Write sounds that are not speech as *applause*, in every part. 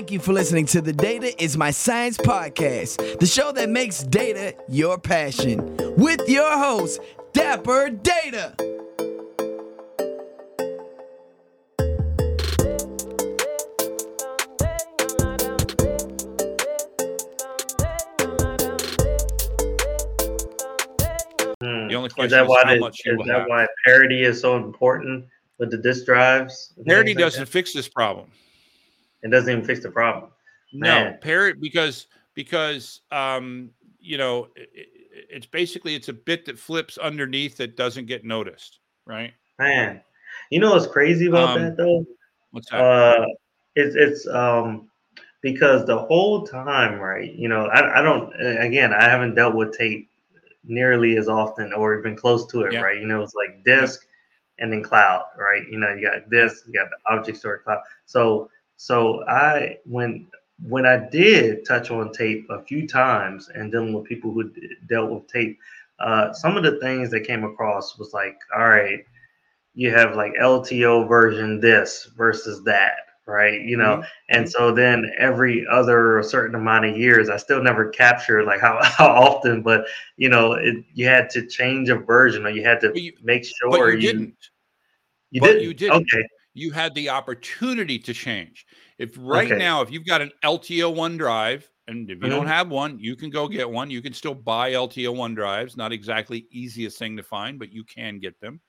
Thank you for listening to the Data is My Science podcast, the show that makes data your passion. With your host, Dapper Data. The only hmm. Is question that is, why how the, much you is will that have. why parity is so important with the disk drives? Parity doesn't fix this problem. It doesn't even fix the problem. No, Man. parity because because um you know i i- it's basically it's a bit that flips underneath that doesn't get noticed, right? Man, you know what's crazy about Um, that though? What's that? Uh, it's it's um because the whole time, right? You know, I I don't again I haven't dealt with tape nearly as often or even close to it, Yeah. right? You know, it's like disk and then cloud, right? You know, you got disk, you got the object store cloud. So so I when when I did touch on tape a few times and dealing with people who d- dealt with tape, uh, some of the things that came across was like, all right, you have like LTO version this versus that, right? You know, Mhm. and so then every other certain amount of years, I still never captured like *laughs* how, how often, but you know, it, you had to change a version or you had to you- make sure you you didn't. You didn't. you didn't. Okay. You had the opportunity to change. If right Okay. now, if you've got an LTO one drive, and if you don't Mhm. have one, you can go get one. You can still buy LTO one drives. Not exactly easiest thing to find, but you can get them.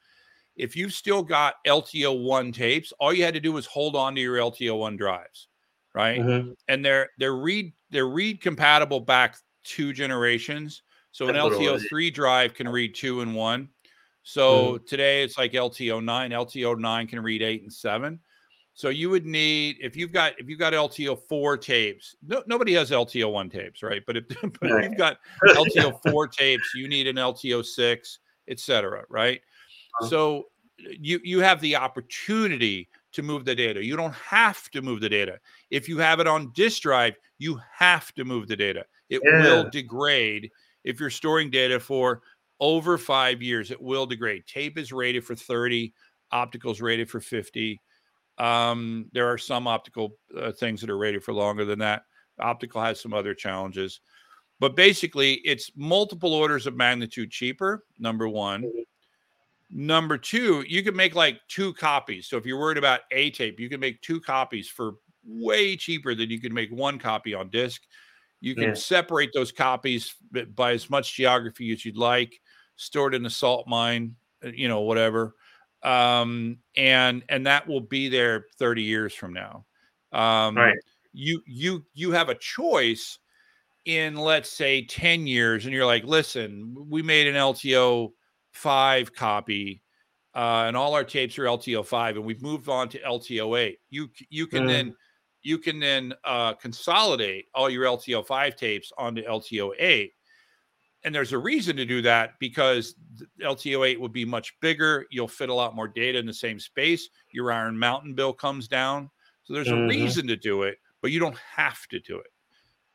If you've still got LTO one tapes, all you had to do was hold on to your LTO one drives, right? Mhm. and they're they're read they're read compatible back two generations. So an That's what it LTO three drive can read two and one. So today it's like LTO nine. LTO nine can read eight and seven. So you would need if you've got if you've got LTO four tapes. No, nobody has LTO one tapes, right? But if, *laughs* but if you've got *laughs* LTO four tapes, you need an LTO six, etc. Right? Uh-huh. So you you have the opportunity to move the data. You don't have to move the data. If you have it on disk drive, you have to move the data. It will degrade if you're storing data for over five years. It will degrade. Tape is rated for 30, optical is rated for 50. Um, there are some optical uh, things that are rated for longer than that. Optical has some other challenges, but basically, it's multiple orders of magnitude cheaper. Number one. Mhm. Number two, you can make like two copies. So if you're worried about a tape, you can make two copies for way cheaper than you can make one copy on disk. You can Yeah. separate those copies by as much geography as you'd like, stored in a salt mine, uh, you know, whatever. Um, and and that will be there 30 years from now. Um, Right. you you you have a choice in let's say 10 years and you're like listen we made an lto 5 copy uh, and all our tapes are lto 5 and we've moved on to lto 8 you you can Mm. then you can then uh, consolidate all your lto 5 tapes onto lto 8 and there's a reason to do that because lto 8 would be much bigger you'll fit a lot more data in the same space your iron mountain bill comes down so there's Mhm. a reason to do it but you don't have to do it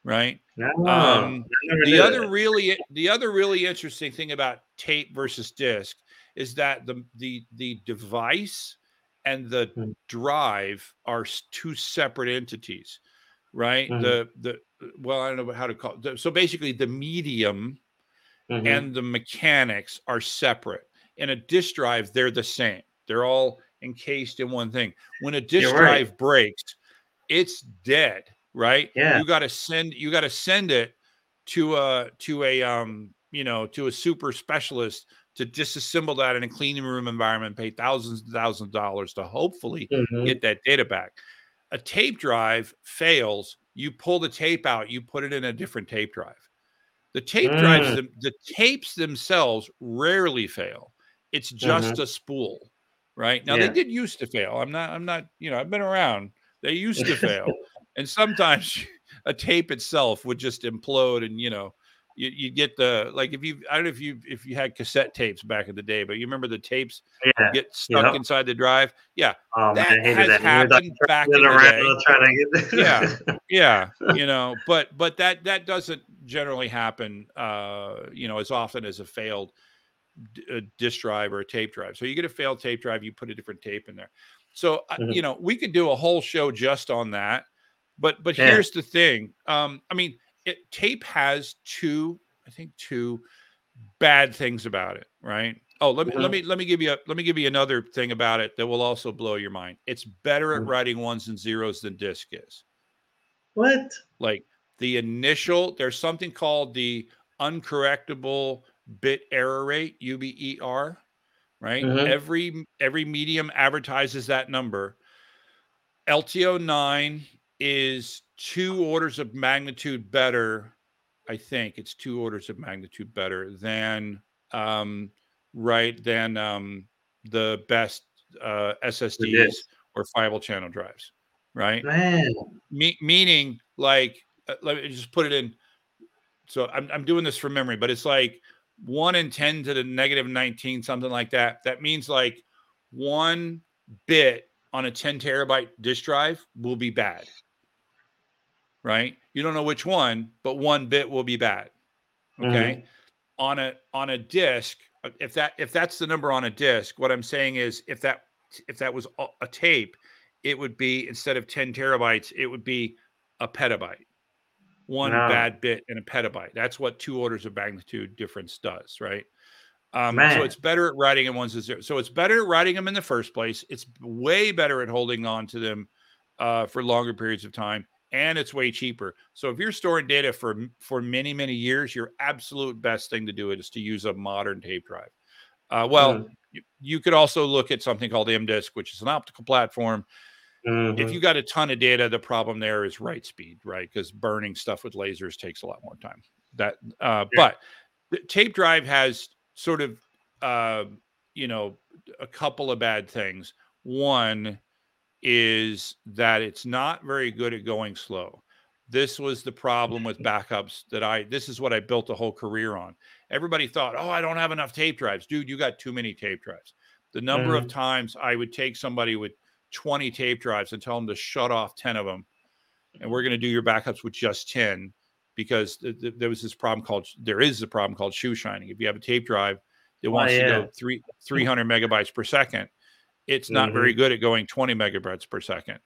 right No, um, the other that. really the other really interesting thing about tape versus disc is that the the the device and the Mm. drive are two separate entities right Mhm. the the well i don't know how to call it so basically the medium Mhm. and the mechanics are separate in a disk drive they're the same they're all encased in one thing when a disk You're right. drive breaks it's dead right Yeah. you got to send you got to send it to a to a um you know to a super specialist to disassemble that in a clean room environment pay thousands and thousands of dollars to hopefully Mhm. get that data back a tape drive fails you pull the tape out you put it in a different tape drive the tape drives Mm. them the tapes themselves rarely fail it's just a spool right now Mm-hmm. Yeah. they did used to fail i'm not i'm not you know i've been around they used to *laughs* fail and sometimes *laughs* a tape itself would just implode and you know you, you get the like if you i don't know if you if you had cassette tapes back in the day but you remember the tapes Yeah. get stuck Yep. inside the drive yeah Oh, that man, I hated has that. Were, like, happened back in the day to get *laughs* Yeah. yeah *laughs* you know but but that that doesn't generally happen uh you know as often as a failed a disk drive or a tape drive so you get a failed tape drive you put a different tape in there so uh, Mhm. you know we could do a whole show just on that But but Yeah. here's the thing. Um, I mean, it, tape has two, I think two bad things about it, right? Oh, let me let Mhm. me let me give you a let me give you another thing about it that will also blow your mind. It's better at Mhm. writing ones and zeros than disk is. What? Like the initial, there's something called the uncorrectable bit error rate, UBER, right? Mhm. Every every medium advertises that number. LTO 9 is two orders of magnitude better. I think it's two orders of magnitude better than um, right than um, the best uh, SSDs or Fibre Channel drives, right? Me- meaning like uh, let me just put it in so I'm, I'm doing this from memory but it's like 1 in 10 to the negative 19 something like that that means like one bit on a 10 terabyte disk drive will be bad right? You don't know which one but one bit will be bad okay? On a on a disk uh, if that if that's the number on a disk what i'm saying is if that if that was a- tape it would be instead of 10 terabytes it would be a petabyte. One Wow. bad bit in a petabyte. That's what two orders of magnitude difference does right? Um, so it's better at writing in ones and zeros. So it's better at writing them in the first place. It's way better at holding on to them uh, for longer periods of time and it's way cheaper so if you're storing data for for many many years your absolute best thing to do is to use a modern tape drive uh, well Mm. you, you could also look at something called M-DISC which is an optical platform if Mhm. you got a ton of data the problem there is write speed right because burning stuff with lasers takes a lot more time that uh, Yeah. but the tape drive has sort of uh, you know a couple of bad things one is that it's not very good at going slow. This was the problem with backups that i this is what i built a whole career on. Everybody thought oh i don't have enough tape drives. Dude you got too many tape drives. The number of Mhm. times i would take somebody with 20 tape drives and tell them to shut off 10 of them and we're going to do your backups with just 10 because th- th- there was this problem called there is a problem called shoe shining. If you have a tape drive that Oh, wants to go three 300 megabytes per second it's not very good at going 20 megabytes per second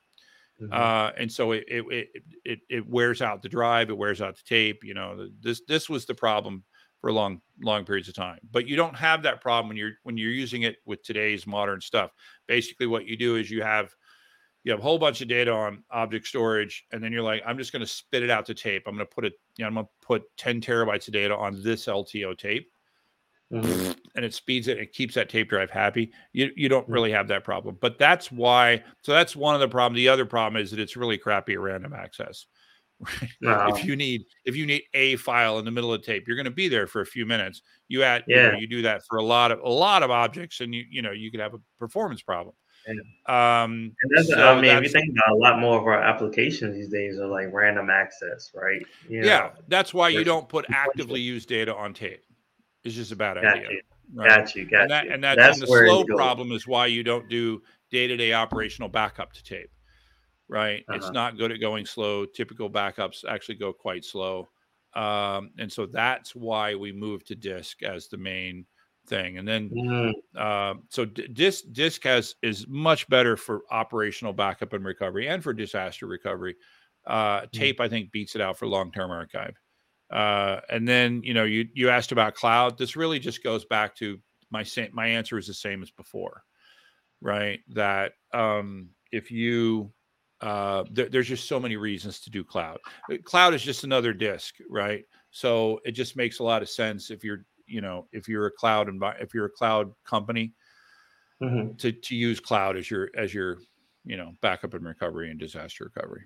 Mhm. uh, and so it, it it it wears out the drive, it wears out the tape. You know, this this was the problem for long long periods of time. But you don't have that problem when you're when you're using it with today's modern stuff. Basically, what you do is you have you have a whole bunch of data on object storage, and then you're like, I'm just going to spit it out to tape. I'm going to put it, you know, I'm going to put 10 terabytes of data on this LTO tape Mhm. And it speeds it and keeps that tape drive happy. You you don't Mm. really have that problem. But that's why so that's one of the problems. The other problem is that it's really crappy at random access. *laughs* Wow. If you need if you need a file in the middle of the tape, you're going to be there for a few minutes. You add you, know, Yeah. you do that for a lot of a lot of objects and you you know you could have a performance problem. Um And that's, so I mean, if you think about a lot more of our applications these days are like random access, right? You yeah, that's why you don't put actively *laughs* used data on tape. It's just a bad idea. Right? got you, got and that you. and that's, that's and the slow problem is why you don't do day-to-day operational backup to tape right? It's Uh-huh. not good at going slow. Typical backups actually go quite slow. Um, and so that's why we moved to disk as the main thing. And then Mm, uh, so D- disk disk has is much better for operational backup and recovery and for disaster recovery. Uh, tape i think beats it out for long-term archive uh, and then you know you you asked about cloud. This really just goes back to my sa- my answer is the same as before right? That um if you uh there, there's just so many reasons to do cloud. Uh, cloud is just another disk right? So it just makes a lot of sense if you're you know if you're a cloud and if you're a cloud company mhm. to to use cloud as your as your you know backup and recovery and disaster recovery.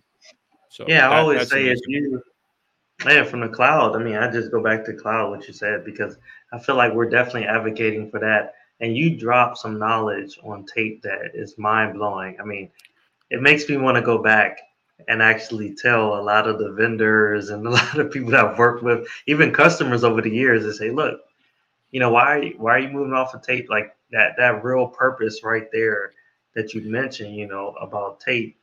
So Yeah, I always say if easy- you, yeah, from the cloud. I mean, I just go back to cloud, what you said, because I feel like we're definitely advocating for that. And you drop some knowledge on tape that is mind blowing. I mean, it makes me want to go back and actually tell a lot of the vendors and *laughs* a lot of people that I've worked with, even customers over the years, and say, look, you know, why why are you moving off of tape like that? That real purpose right there that you mentioned, you know, about tape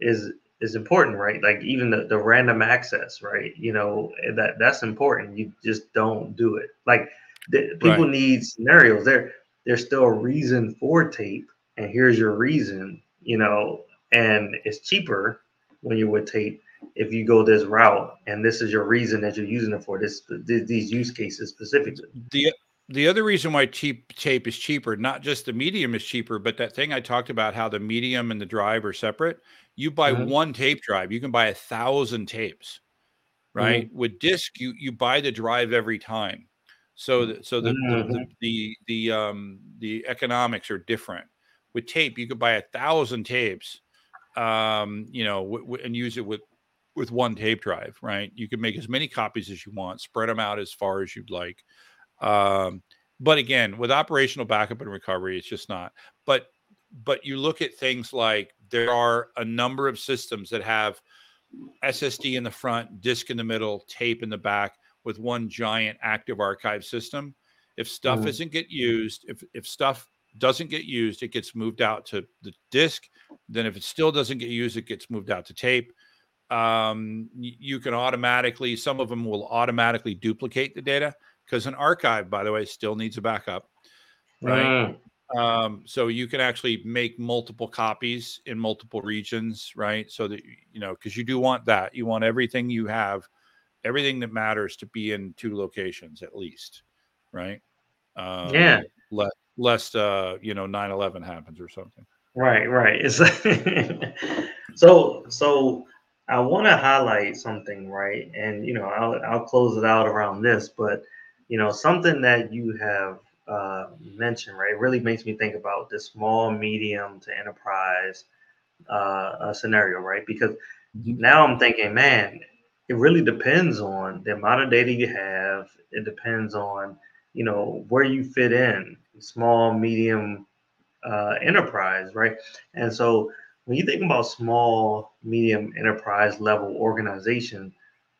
is is important, right? Like even the, the random access, right? You know, that that's important. You just don't do it. Like the, people Right. need scenarios. There there's still a reason for tape, and here's your reason, you know, and it's cheaper, when you're with tape if you go this route and this is your reason that you're using it for this these use cases specifically the the other reason why cheap tape is cheaper not just the medium is cheaper but that thing i talked about how the medium and the drive are separate you buy mm-hmm. one tape drive you can buy a thousand tapes right mm-hmm. with disc you you buy the drive every time so the, so the, mm-hmm. the, the the um the economics are different with tape you could buy a thousand tapes um you know w- w- and use it with with one tape drive, right? You can make as many copies as you want, spread them out as far as you'd like. Um, but again, with operational backup and recovery, it's just not. But but you look at things like there are a number of systems that have SSD in the front, disk in the middle, tape in the back with one giant active archive system. If stuff mm. isn't get used, if if stuff doesn't get used, it gets moved out to the disk. Then if it still doesn't get used, it gets moved out to tape um, you can automatically, some of them will automatically duplicate the data because an archive, by the way, still needs a backup, right? Mm. Um, so you can actually make multiple copies in multiple regions, right? So that, you know, because you do want that. You want everything you have, everything that matters to be in two locations at least, right? Um, yeah. Lest, lest uh, you know, 9 11 happens or something. Right, right. It's *laughs* so, so, I want to highlight something, right? And you know, I'll I'll close it out around this, but you know, something that you have uh, mentioned, right, really makes me think about this small, medium to enterprise uh, scenario, right? Because mm-hmm. now I'm thinking, man, it really depends on the amount of data you have. It depends on you know where you fit in, small, medium, uh, enterprise, right? And so when you think about small, medium enterprise level organization,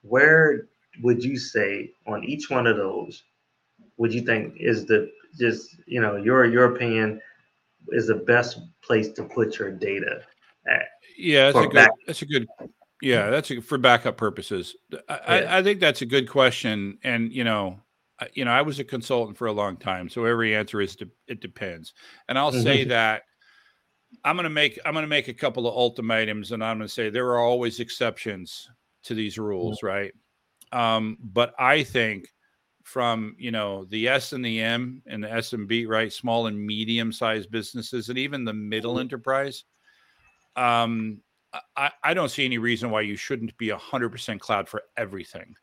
where would you say on each one of those would you think is the just you know your your opinion is the best place to put your data at? Yeah, that's a good. That's a good. Yeah, that's a, for backup purposes. I, yeah. I, I think that's a good question, and you know, you know, I was a consultant for a long time, so every answer is de- it depends. And I'll mm-hmm. say that I'm going to make I'm going to make a couple of ultimatums, and I'm going to say there are always exceptions to these rules, yeah. right? Um, but I think from you know the S and the M and the SMB, right, small and medium sized businesses, and even the middle enterprise, um, I, I don't see any reason why you shouldn't be hundred percent cloud for everything.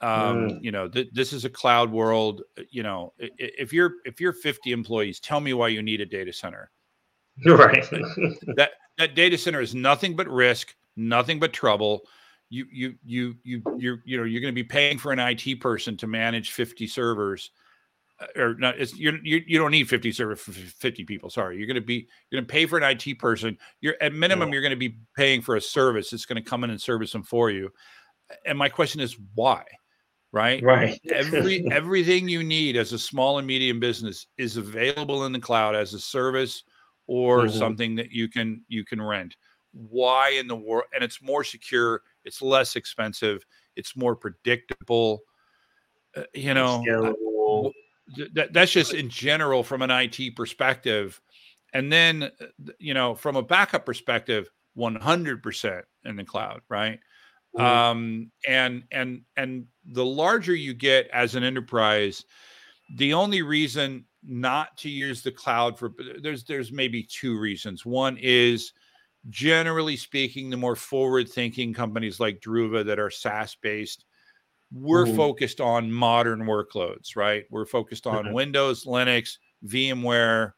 Um, mm. You know, th- this is a cloud world. You know, if you're if you're 50 employees, tell me why you need a data center *laughs* Right. that that data center is nothing but risk, nothing but trouble. You you you you you're you know you're going to be paying for an IT person to manage 50 servers uh, or not it's you're, you you don't need 50 servers for 50 people sorry. You're going to be you're going to pay for an IT person. You're at minimum yeah. you're going to be paying for a service that's going to come in and service them for you. And my question is why right? Right. *laughs* Every everything you need as a small and medium business is available in the cloud as a service or mm-hmm. something that you can you can rent. Why in the world and it's more secure it's less expensive it's more predictable uh, you know uh, that, that's just in general from an IT perspective and then uh, you know from a backup perspective 100% in the cloud right mm-hmm. um and and and the larger you get as an enterprise the only reason not to use the cloud for there's there's maybe two reasons. One is generally speaking, the more forward thinking companies like Druva that are SaaS based, we're mm-hmm. focused on modern workloads, right? We're focused on mm-hmm. Windows, Linux, VMware,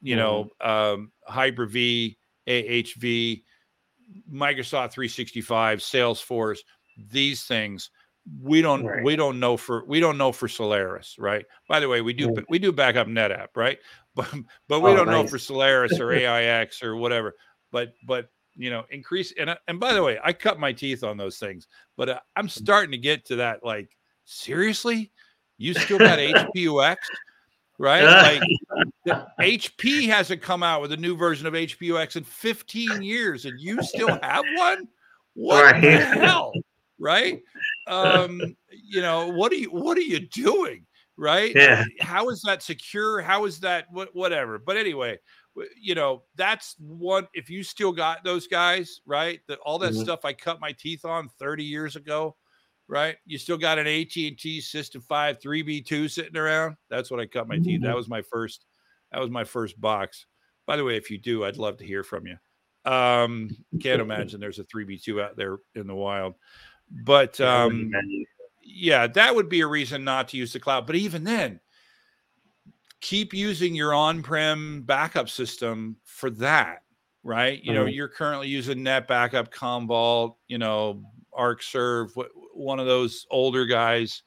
you mm-hmm. know, um, Hyper V, AHV, Microsoft 365, Salesforce, these things we don't right. we don't know for we don't know for Solaris, right? By the way, we do we do back up NetApp, right? *laughs* But but we oh, don't nice. know for Solaris or *laughs* AIX or whatever. But but you know, increase and and by the way, I cut my teeth on those things, but uh, I'm mm. starting to get to that like seriously, you still got HPUX, right? Like HP *laughs* hasn't come out with a new version of HPUX in 15 years, and you still have one. What right. the *laughs* hell? right? Um, you know, what are you what are you doing? Right? Yeah. How is that secure? How is that what whatever? But anyway, you know, that's one. If you still got those guys, right? That all that mm-hmm. stuff I cut my teeth on 30 years ago, right? You still got an AT and T System Five 3B2 sitting around. That's what I cut my mm-hmm. teeth. That mm-hmm. was my first. That was my first box. By the way, if you do, I'd love to hear from you. Um, can't *laughs* imagine there's a 3B2 out there in the wild. But um, yeah, that would be a reason not to use the cloud. But even then, keep using your on-prem backup system for that, right? You mm-hmm. know, you're currently using NetBackup, Commvault, you know, Arcserve, one of those older guys.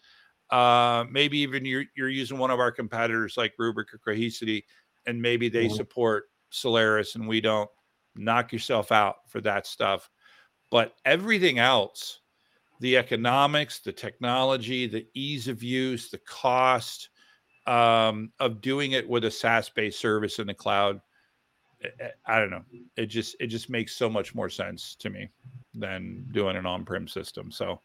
Uh, maybe even you're, you're using one of our competitors like Rubrik or Cohesity, and maybe they mm-hmm. support Solaris and we don't. Knock yourself out for that stuff. But everything else, the economics, the technology, the ease of use, the cost um, of doing it with a SaaS-based service in the cloud, eh, eh, I don't know. It just it just makes so much more sense to me than doing an on-prem system. So,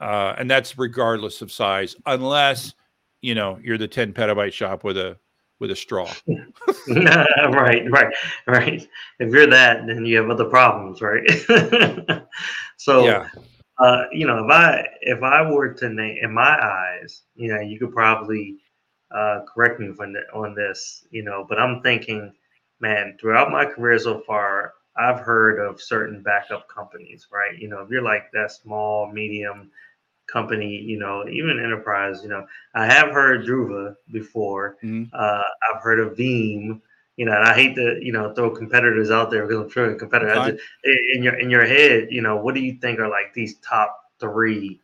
uh, and that's regardless of size, unless you know you're the 10 petabyte shop with a with a straw. *laughs* right, right, right. If you're that, then you have other problems, right? *laughs* so, yeah. Uh, you know, if I if I were to name in my eyes, you know, you could probably uh, correct me on on this, you know, but I'm thinking, man, throughout my career so far, I've heard of certain backup companies, right? You know, if you're like that small, medium company, you know, even enterprise, you know, I have heard Druva before. Mm-hmm. Uh, I've heard of Veeam, you know, and I hate to, you know, throw competitors out there because I'm sure a competitor just, in your in your head, you know, what do you think are like these top three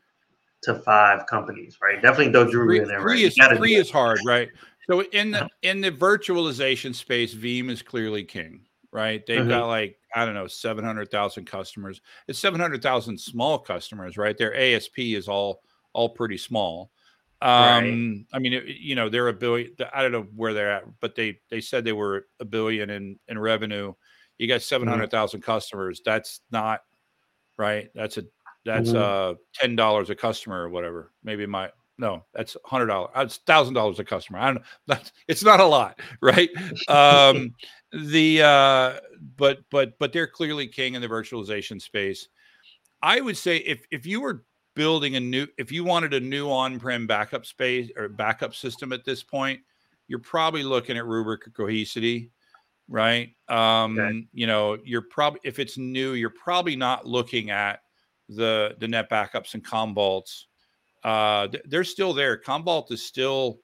to five companies, right? Definitely throw Druva three, in there, three right? Is, three is hard, right? So in the uh-huh. in the virtualization space, Veeam is clearly king, right? They've mm-hmm. got like I don't know, 700,000 customers. It's 700,000 small customers, right? Their ASP is all all pretty small. Um, right. I mean, it, you know, they're a billion. I don't know where they're at, but they they said they were a billion in in revenue. You got 700,000 mm-hmm. customers. That's not right. That's a that's mm-hmm. uh ten dollars a customer or whatever. Maybe my no, that's hundred dollars. That's thousand dollars a customer. I don't know. *laughs* That's, it's not a lot, *laughs* right? *laughs* Um, the uh, but but but they're clearly king in the virtualization space. I would say if if you were building a new, if you wanted a new on-prem backup space or backup system at this point, you're probably looking at Rubrik or Cohesity, right? Um, okay. You know, you're probably if it's new, you're probably not looking at the the NetBackups and Commvaults uh, they're still there. Commvault is still,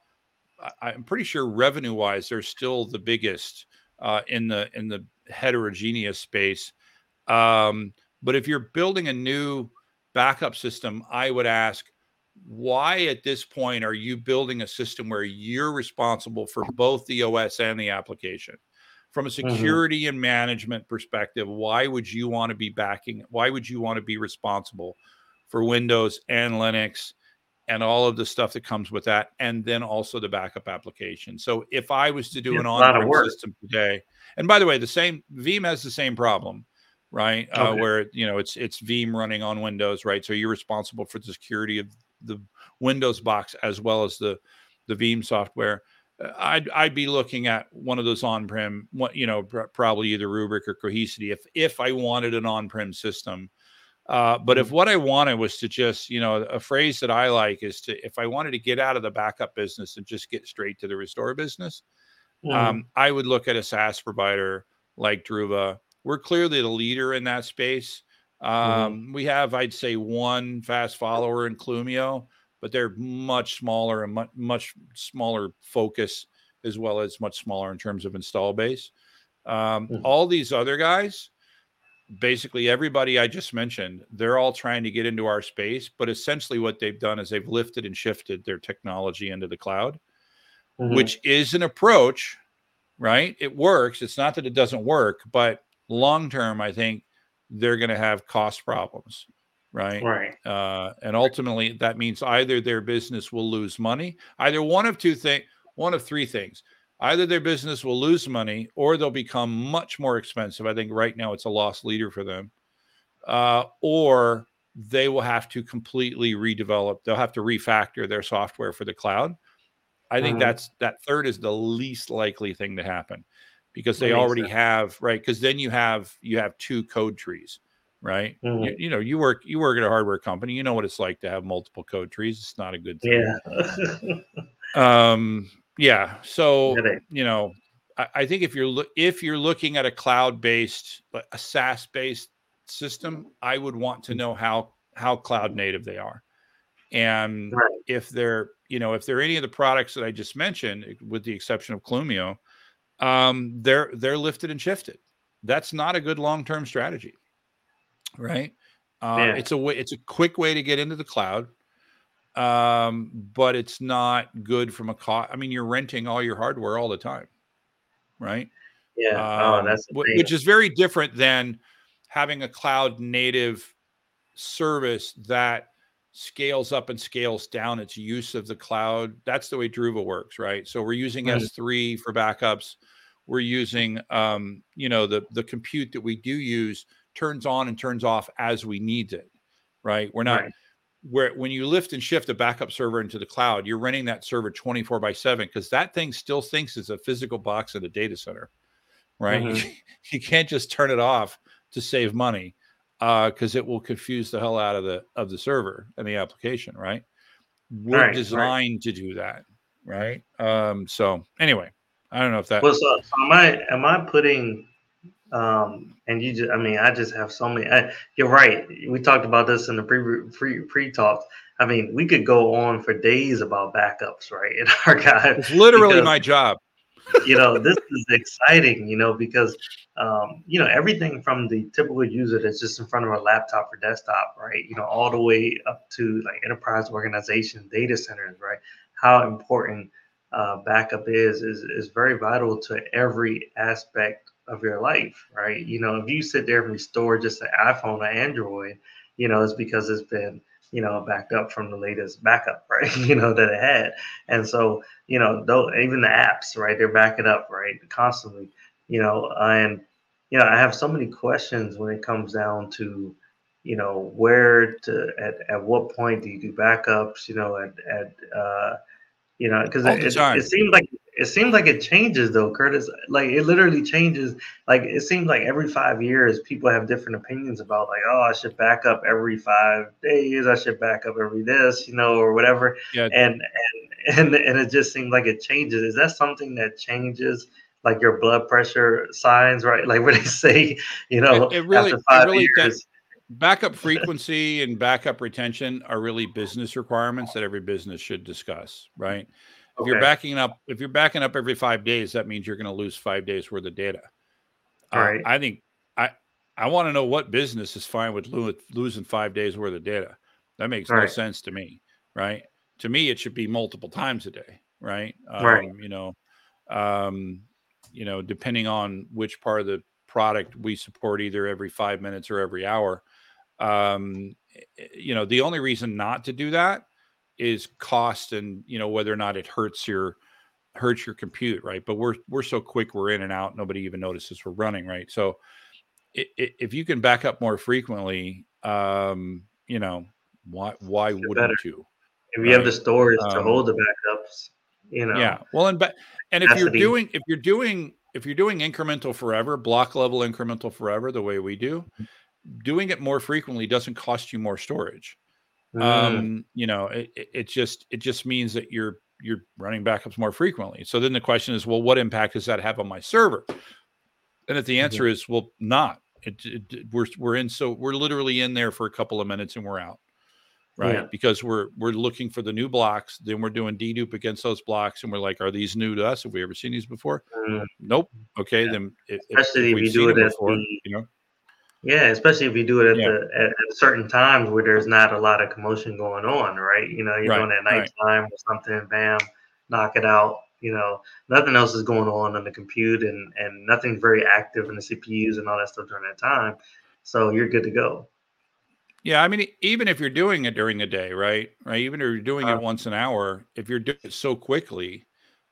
I'm pretty sure revenue wise, they're still the biggest uh, in the in the heterogeneous space. Um, but if you're building a new backup system, I would ask, why at this point are you building a system where you're responsible for both the OS and the application? From a mm-hmm. security mm-hmm. and management perspective, why would you want to be backing? Why would you want to be responsible for Windows and Linux and all of the stuff that comes with that, and then also the backup application. So if I was to do it's an on-prem system today, and by the way, the same Veeam has the same problem, right? Uh, okay. Uh, where you know it's it's Veeam running on Windows, right? So you're responsible for the security of the Windows box as well as the the Veeam software. I'd I'd be looking at one of those on-prem, you know, pr- probably either Rubrik or Cohesity if if I wanted an on-prem system uh, but if mm. what I wanted was to just, you know, a phrase that I like is to, if I wanted to get out of the backup business and just get straight to the restore business, mm. um, I would look at a SaaS provider like Druva. We're clearly the leader in that space. Mm-hmm. Um, mm. We have, I'd say, one fast follower in Clumio, but they're much smaller and much, much smaller focus as well as much smaller in terms of install base. Um, mm. All these other guys, basically everybody I just mentioned, they're all trying to get into our space. But essentially, what they've done is they've lifted and shifted their technology into the cloud, mm-hmm. which is an approach, right? It works. It's not that it doesn't work, but long term, I think they're going to have cost problems. Right. Right. Uh, and ultimately, that means either their business will lose money, either one of two things, one of three things either their business will lose money or they'll become much more expensive. I think right now it's a loss leader for them, uh, or they will have to completely redevelop. They'll have to refactor their software for the cloud. I think uh-huh. that's that third is the least likely thing to happen because they already sense. have right because then you have you have two code trees right mm-hmm. you, you, know you work you work at a hardware company you know what it's like to have multiple code trees it's not a good thing yeah *laughs* um yeah so you know I, I think if you're lo- if you're looking at a cloud based a SaaS based system I would want to mm. know how how cloud native they are and right. if they're you know if they're any of the products that I just mentioned with the exception of Clumio um, they're they're lifted and shifted. That's not a good long term strategy, right? Uh, it's a way, it's a quick way to get into the cloud, um, but it's not good from a cost. I mean, you're renting all your hardware all the time, right? Yeah, oh, um, oh, that's which is very different than having a cloud native service that scales up and scales down its use of the cloud. That's the way Druva works, right? So we're using right. S3 for backups. We're using, um, you know, the the compute that we do use turns on and turns off as we need it, right? We're not. Right. Where when you lift and shift a backup server into the cloud, you're running that server 24 by 7 because that thing still thinks it's a physical box in a data center, right? Mm-hmm. *laughs* you can't just turn it off to save money because uh, it will confuse the hell out of the of the server and the application, right? We're right, designed right. to do that, right? Um, so anyway, I don't know if that. Well, so am I am I putting? Um, and you just, I mean, I just have so many. I, you're right. We talked about this in the pre pre pre talk. I mean, we could go on for days about backups, right? In archive. *laughs* It's literally because, my job. you know, this is exciting, you know, because um, you know, everything from the typical user that's just in front of a laptop or desktop, right? You know, all the way up to like enterprise organization, data centers, right? How important uh, backup is, is is very vital to every aspect of your life, right? You know, if you sit there and restore just an iPhone or Android, you know, it's because it's been you know, backed up from the latest backup, *laughs* right? you know, that it had. And so, you know, though even the apps, right, they're backing up, right, constantly, you know, and you know, I have so many questions when it comes down to, you know, where to at, at what point do you do backups, you know, at at uh, you know, because it, it, it seems like it seems like it changes though, Curtis. Like it literally changes. Like it seems like every five years, people have different opinions about like, oh, I should back up every five days. I should back up every this, you know, or whatever. Yeah. And and and and it just seems like it changes. Is that something that changes? Like your blood pressure signs, right? Like when they *laughs* say, you know, it, it really, after five really years, does backup *laughs* frequency and backup retention are really business requirements that every business should discuss, right? If okay. you're backing up, if you're backing up every five days, that means you're going to lose five days worth of data. All uh, right. I think I I want to know what business is fine with lo- losing five days worth of data. That makes All no right. sense to me, right? To me, it should be multiple times a day, right? Um, right. You know, um, you know, depending on which part of the product we support, either every five minutes or every hour. Um, you know, the only reason not to do that is cost and you know whether or not it hurts your hurts your compute right? But we're we're so quick we're in and out nobody even notices we're running right? So it, it, if you can back up more frequently um you know why why wouldn't better. you if you have the storage um, to hold the backups you know. Yeah well and but and if you're doing if you're doing if you're doing incremental forever block level incremental forever the way we do mm-hmm. doing it more frequently doesn't cost you more storage Mm. Um, you know, it, it just it just means that you're you're running backups more frequently. So then the question is, well, what impact does that have on my server? And if the mm-hmm. answer mm-hmm. is, well, not. It, it, we're we're in so we're literally in there for a couple of minutes and we're out, right? Yeah. Because we're we're looking for the new blocks. Then we're doing dedupe against those blocks, and we're like, are these new to us? Have we ever seen these before? Mm. Nope. Okay, yeah. then if, especially if, if we do it, it before, the, you know yeah, especially if you do it at yeah. the at, at, certain times where there's not a lot of commotion going on, right? You know, you're right, doing it at nighttime right. or something, bam, knock it out. You know, nothing else is going on on the compute and and nothing's very active in the CPUs and all that stuff during that time. So you're good to go. Yeah, I mean, even if you're doing it during the day, right? Right. Even if you're doing uh, it once an hour, if you're doing it so quickly,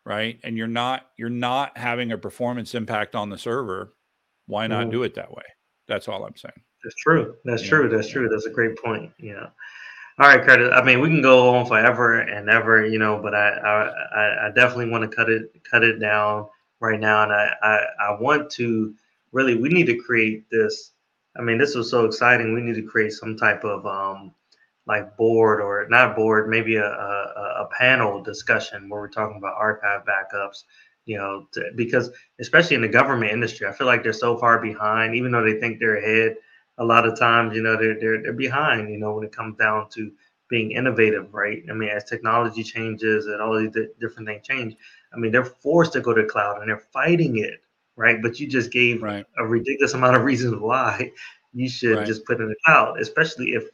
right, and you're not you're not having a performance impact on the server, why not mm-hmm. do it that way? That's all I'm saying. That's true. That's yeah. true. That's true. That's a great point. Yeah. All right, Curtis. I mean, we can go on forever and ever, you know, but I I, I definitely want to cut it cut it down. right now, and I, I I want to really we need to create this. I mean, this was so exciting. We need to create some type of um, like board or not board, maybe a, a, a panel discussion where we're talking about archive backups. You know, to, because especially in the government industry, I feel like they're so far behind, even though they think they're ahead. A lot of times, you know, they're they're, they're behind. You know, when it comes down to being innovative, right? I mean, as technology changes and all these different things change, I mean, they're forced to go to cloud and they're fighting it, right? But you just gave right. a ridiculous amount of *laughs* reasons why you should Right. just put in the cloud, especially if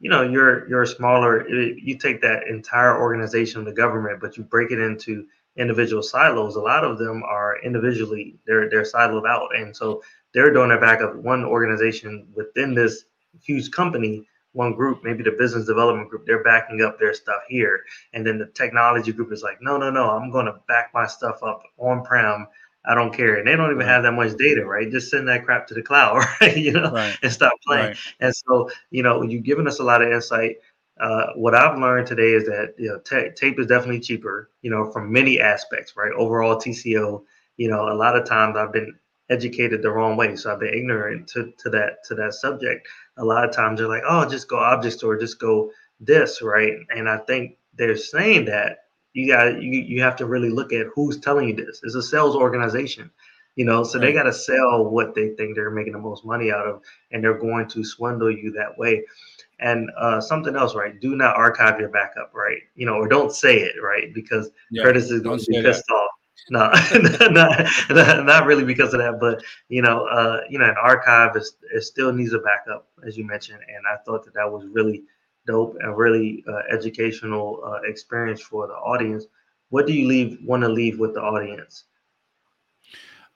you know you're you're smaller. You take that entire organization of the government, but you break it into individual silos. A lot of them are individually they're they're siloed out, and so they're doing their backup. One organization within this huge company one group, maybe the business development group, they're backing up their stuff here. And then the technology group is like, no, no, no, I'm going to back my stuff up on prem. I don't care. And they don't even have that much data, right? Just send that crap to the cloud, *laughs* right? You know, Right. and stop playing. Right. And so, you know, you've given us a lot of insight. Uh, what I've learned today is that you know ta- tape is definitely cheaper, you know, from many aspects, right? Overall TCO, you know, a lot of times I've been educated the wrong way, so I've been ignorant to, to that to that subject. A lot of times they're like, oh, just go object store, just go this, right? And I think they're saying that you got you you have to really look at who's telling you this. It's a sales organization, you know, so they got to sell what they think they're making the most money out of, and they're going to swindle you that way. And uh, something else, right? Do not archive your backup, right? You know, or don't say it, right? Because Yeah. Curtis is going to be say that. pissed off. No, *laughs* not, not, not really because of that, but you know, uh, you know, an archive is it still needs a backup, as you mentioned, and I thought that that was really dope and really uh, educational uh, experience for the audience. What do you leave want to leave with the audience?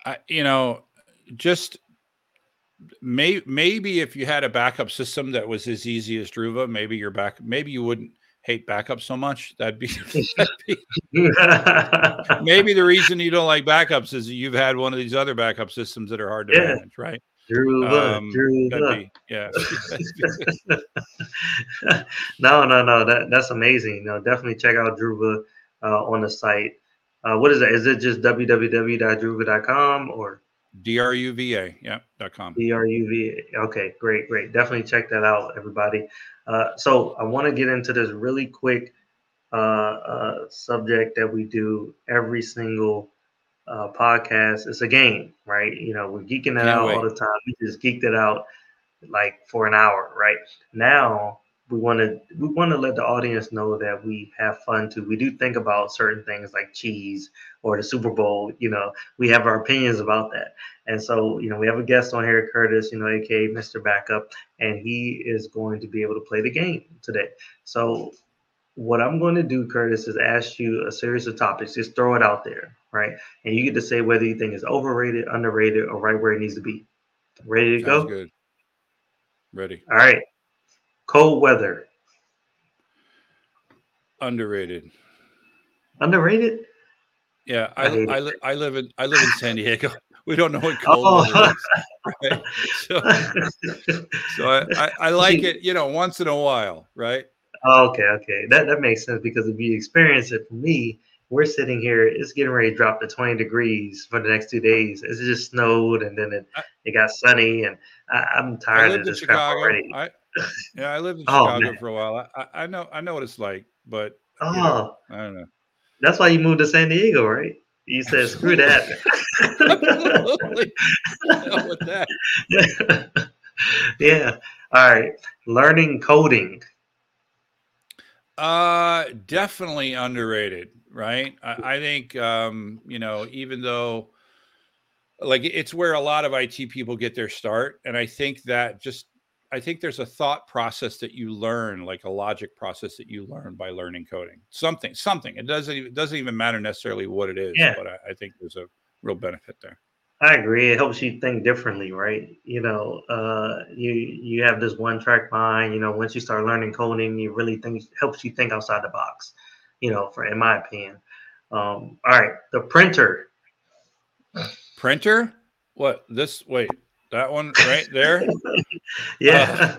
I, you know, just may, maybe if you had a backup system that was as easy as Druva, maybe your back, maybe you wouldn't hate backup so much. That'd be, *laughs* that'd be *laughs* maybe the reason you don't like backups is you've had one of these other backup systems that are hard to Yeah. manage, right? Drew, Um, That'd be, yeah. *laughs* no, no, no. That that's amazing. No, definitely check out Druva uh, on the site. Uh, what is that? Is it just www.druva.com or D-R-U-V-A, yeah, dot com. druv? Okay, great, great. Definitely check that out, everybody. Uh, so I want to get into this really quick uh, uh, subject that we do every single uh, podcast. It's a game, right? You know, we're geeking it Can't out wait. all the time. We just geeked it out like for an hour, right? Now we want to we want to let the audience know that we have fun too. We do think about certain things like cheese or the Super Bowl. You know, we have our opinions about that. And so, you know, we have a guest on here, Curtis, you know, aka Mr. Backup, and he is going to be able to play the game today. So what I'm going to do, Curtis, is ask you a series of topics. Just throw it out there, right? And you get to say whether you think it's overrated, underrated, or right where it needs to be. Ready to Sounds go? good. Ready. All right. Cold weather. Underrated. Underrated? Yeah, I I, I, li- I live in I live in San Diego. *laughs* We don't know what cold Oh. weather is. Right? *laughs* So, so I, I, I like it, you know, once in a while, right? okay, okay. That that makes sense because if you experience it for me, we're sitting here, it's getting ready to drop to 20 degrees for the next two days. It's just snowed and then it, it got sunny and I, I'm I tired of this crap Chicago. already. I yeah, I lived in Oh, Chicago man. for a while. I, I- I know I know what it's like, but Oh, you know, I don't know. that's why you moved to San Diego, right? You said, screw that. *laughs* Absolutely. Hell with that. *laughs* yeah. All right. Learning coding. Uh, definitely underrated, right? I, I think, um, you know, even though like it's where a lot of IT people get their start, and I think that just I think there's a thought process that you learn, like a logic process that you learn by learning coding. Something, something. It doesn't even, it doesn't even matter necessarily what it is, Yeah. but I, I think there's a real benefit there. I agree. It helps you think differently, right? You know, uh, you you have this one track mind. You know, once you start learning coding, you really think helps you think outside the box. You know, for in my opinion. Um, all right, the printer. Printer? What this? Wait, that one right there. *laughs* Yeah,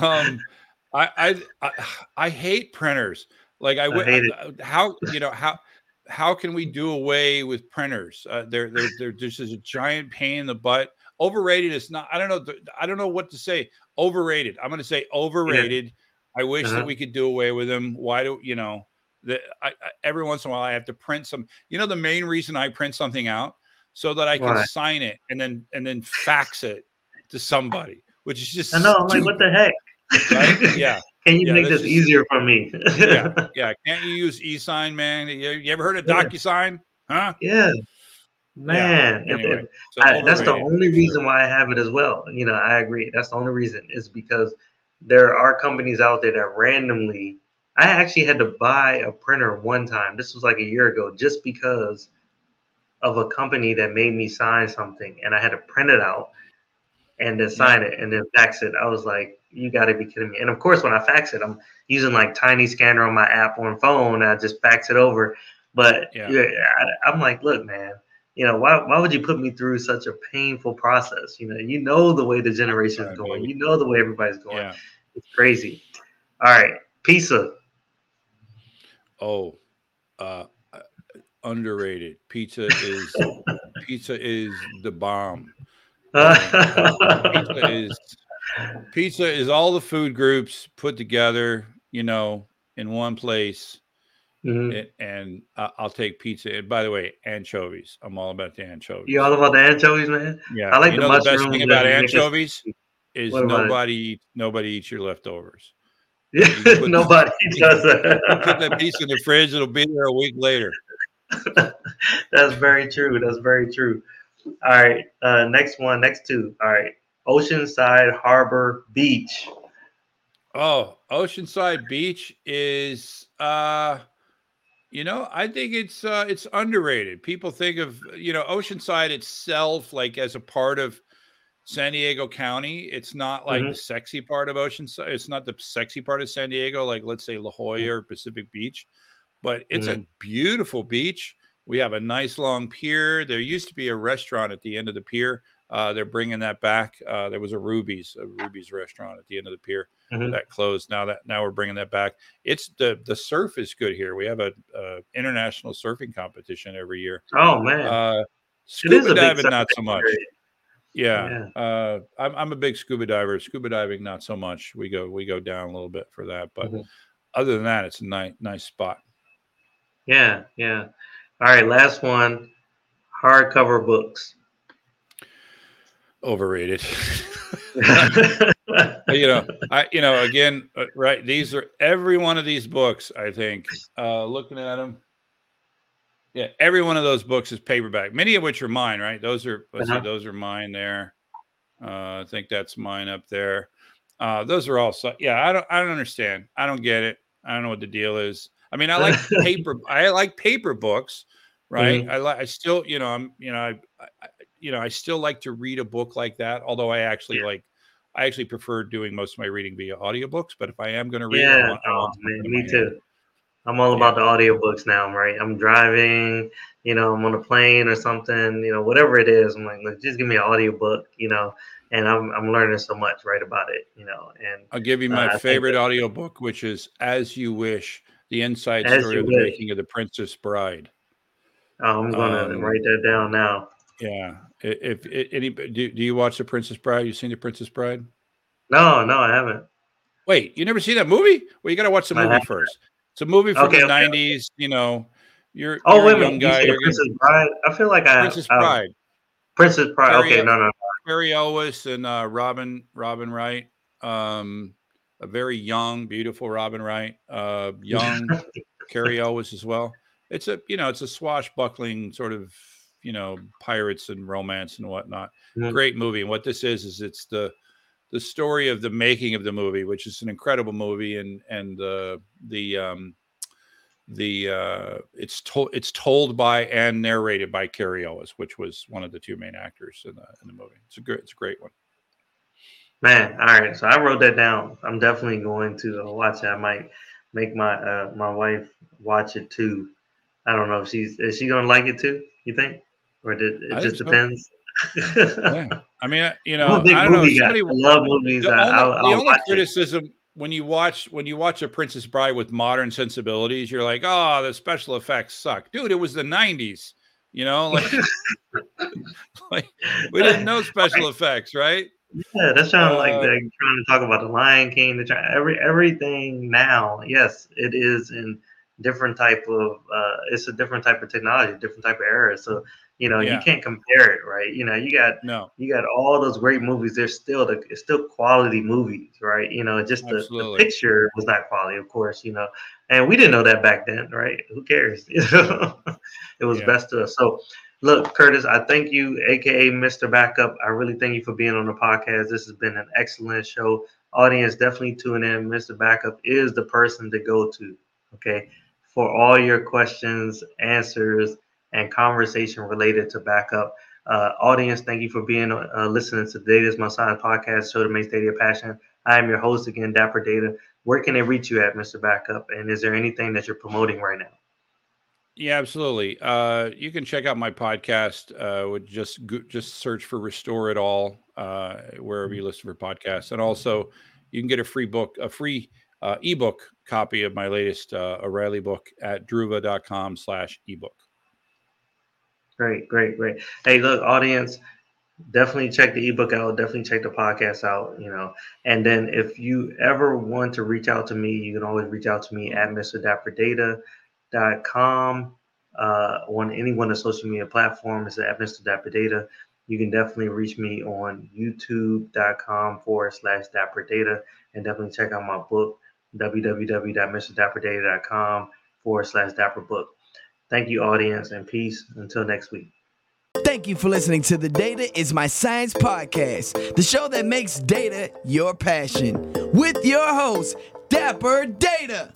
um I, I i i hate printers like i I hate uh, how you know how how can we do away with printers? Uh, they're, they're, they're just a giant pain in the butt. Overrated is not. I don't know. I don't know what to say. Overrated. I'm going to say overrated. Yeah. I wish uh-huh. that we could do away with them. Why do you know that? I, I, every once in a while, I have to print some. You know, the main reason I print something out so that I can Why? sign it and then and then fax it to somebody, which is just. I know. I'm like, what the heck? Right? Yeah. *laughs* Can you yeah, make this, easier for me? yeah, *laughs* yeah. Can't you use e-sign, man? You, you ever heard of DocuSign? Huh? Yeah. Man, yeah. Anyway, so I, that's the only reason why I have it as well. You know, I agree. That's the only reason is because there are companies out there that randomly. I actually had to buy a printer one time. This was like a year ago, just because of a company that made me sign something, and I had to print it out and then sign it and then fax it. I was like, you got to be kidding me. And of course, when I fax it, I'm using like Tiny Scanner on my app on phone. I just fax it over. But yeah. I, I'm like, look, man, you know, why, why would you put me through such a painful process? You know, you know the way the generation is going. You know the way everybody's going. Yeah. It's crazy. All right, pizza. Oh, uh, underrated. Pizza is pizza is the bomb. Pizza *laughs* is pizza is all the food groups put together, you know, in one place. Mm-hmm. It, and I'll take pizza. And by the way, anchovies. I'm all about the anchovies. You all about the anchovies, man? Yeah. I like you the know the best thing about anchovies is nobody eats, nobody eats your leftovers. *laughs* Yeah, nobody *laughs* does that. put that piece in the fridge; it'll be there a week later. *laughs* That's very true. That's very true. All right, uh, next one, next two. All right, Oceanside Harbor Beach. Oh, Oceanside Beach is uh you know, I think it's uh it's underrated. People think of, you know, Oceanside itself like as a part of San Diego County. It's not like mm-hmm. the sexy part of Oceanside. It's not the sexy part of San Diego, like let's say La Jolla or Pacific Beach, but it's mm-hmm. a beautiful beach. We have a nice long pier. There used to be a restaurant at the end of the pier. Uh, they're bringing that back. Uh, there was a Ruby's, a Ruby's restaurant at the end of the pier mm-hmm. that closed. Now that now we're bringing that back. It's the the surf is good here. We have a, a international surfing competition every year. Oh man, uh, scuba diving not so much. Yeah, yeah. Uh, I'm I'm a big scuba diver. Scuba diving not so much. We go we go down a little bit for that, but mm-hmm. other than that, it's a nice nice spot. Yeah, yeah. All right, last one. Hardcover books overrated. *laughs* you know, I you know again, uh, right? These are every one of these books. I think uh, looking at them, yeah, every one of those books is paperback. Many of which are mine, right? Those are uh-huh. see, those are mine there. Uh, I think that's mine up there. Uh, those are all so yeah. I don't I don't understand. I don't get it. I don't know what the deal is. I mean, I like *laughs* paper. I like paper books, right? Mm-hmm. I like. I still, you know, I'm, you know, I, I, you know, I still like to read a book like that. Although I actually yeah. like, I actually prefer doing most of my reading via audiobooks. But if I am going to read, yeah, want, oh, man, me too. Hand. I'm all about yeah. the audiobooks now, right? I'm driving, you know, I'm on a plane or something, you know, whatever it is. I'm like, just give me an audiobook, you know, and I'm, I'm learning so much right about it, you know. And I'll give you my uh, favorite audiobook, which is As You Wish, the inside story of the making of the Princess Bride. Oh, I'm gonna um, write that down now. Yeah, if, if any, do, do you watch The Princess Bride? You seen The Princess Bride? No, no, I haven't. Wait, you never seen that movie? Well, you got to watch the movie first. It's a movie from okay, the okay. '90s. You know, you're oh you're wait a minute, guy, Princess Bride. I feel like I Princess Bride. Princess Bride. Okay, no, no, no. Cary Elwes and uh, Robin Robin Wright. Um, a very young, beautiful Robin Wright. Uh, *laughs* young Cary Elwes as well. It's a you know it's a swashbuckling sort of you know pirates and romance and whatnot. Mm-hmm. Great movie. And what this is is it's the the story of the making of the movie, which is an incredible movie, and and the the um, the uh, it's told it's told by and narrated by Cary Elwes, which was one of the two main actors in the in the movie. It's a great it's a great one. Man, all right. So I wrote that down. I'm definitely going to uh, watch it. I might make my uh, my wife watch it too. I don't know if she's is she gonna like it too. You think? or did, it I just depends. *laughs* yeah. I mean, you know, I don't know. Somebody, I love movies. The only, the only criticism, it. when you watch when you watch a Princess Bride with modern sensibilities, you're like, oh, the special effects suck, dude. It was the '90s, you know, *laughs* like, *laughs* like we didn't know special effects, right? Yeah, that's kind of uh, like the, trying to talk about the Lion King. The, every everything now, yes, it is in different type of. Uh, it's a different type of technology, different type of era. So you know, yeah. you can't compare it, right? You know, you got no, you got all those great movies. They're still the it's still quality movies, right? You know, just the, the, picture was not quality, of course. You know, and we didn't know that back then, right? Who cares? *laughs* it was yeah. best to us. So, look, Curtis, I thank you, aka Mr. Backup. I really thank you for being on the podcast. This has been an excellent show. Audience, definitely tune in. Mr. Backup is the person to go to. Okay, for all your questions, answers and conversation related to backup. Uh, audience, thank you for being uh, listening to Data is My Science podcast, show that makes data passion. I am your host again, Dapper Data. Where can they reach you at, Mr. Backup? And is there anything that you're promoting right now? Yeah, absolutely. Uh, you can check out my podcast. Uh, with just just search for Restore It All uh, wherever you listen for podcasts, and also you can get a free book, a free uh, ebook copy of my latest uh, O'Reilly book at druva.com/ebook. Great, great, great. Hey, look, audience, definitely check the ebook out. Definitely check the podcast out. You know, and then if you ever want to reach out to me, you can always reach out to me at mrdapperdata.com uh, on any one of the social media platforms at Mr. Dapper Data. You can definitely reach me on youtube.com forward slash dapper data and definitely check out my book, www.mrdapperdata.com forward slash dapper book. Thank you, audience, and peace. Until next week. Thank you for listening to the Data is My Science podcast, the show that makes data your passion, with your host, Dapper Data.